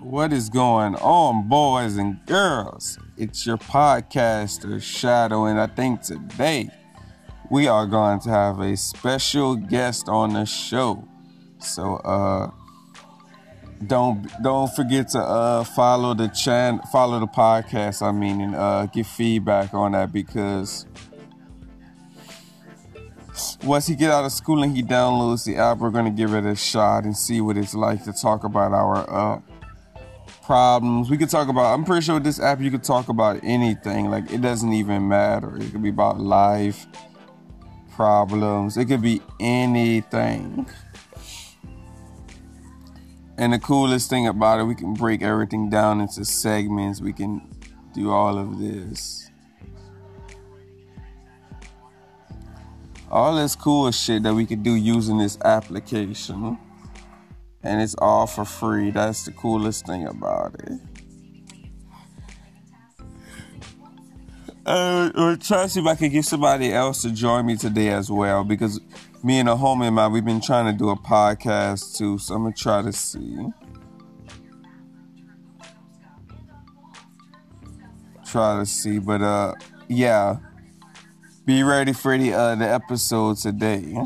What is going on, boys and girls? It's your podcaster, Shadow, and I think today we are going to have a special guest on the show. So, uh, don't don't forget to uh follow the chan follow the podcast i mean and uh give feedback on that because once he get out of school and he downloads the app we're gonna give it a shot and see what it's like to talk about our uh problems we could talk about i'm pretty sure with this app you could talk about anything like it doesn't even matter it could be about life problems it could be anything and the coolest thing about it, we can break everything down into segments. We can do all of this. All this cool shit that we can do using this application. And it's all for free. That's the coolest thing about it. Uh, or try to see if I can get somebody else to join me today as well because me and a homie of mine, we've been trying to do a podcast too, so I'm gonna try to see. Try to see, but uh, yeah, be ready for the uh the episode today.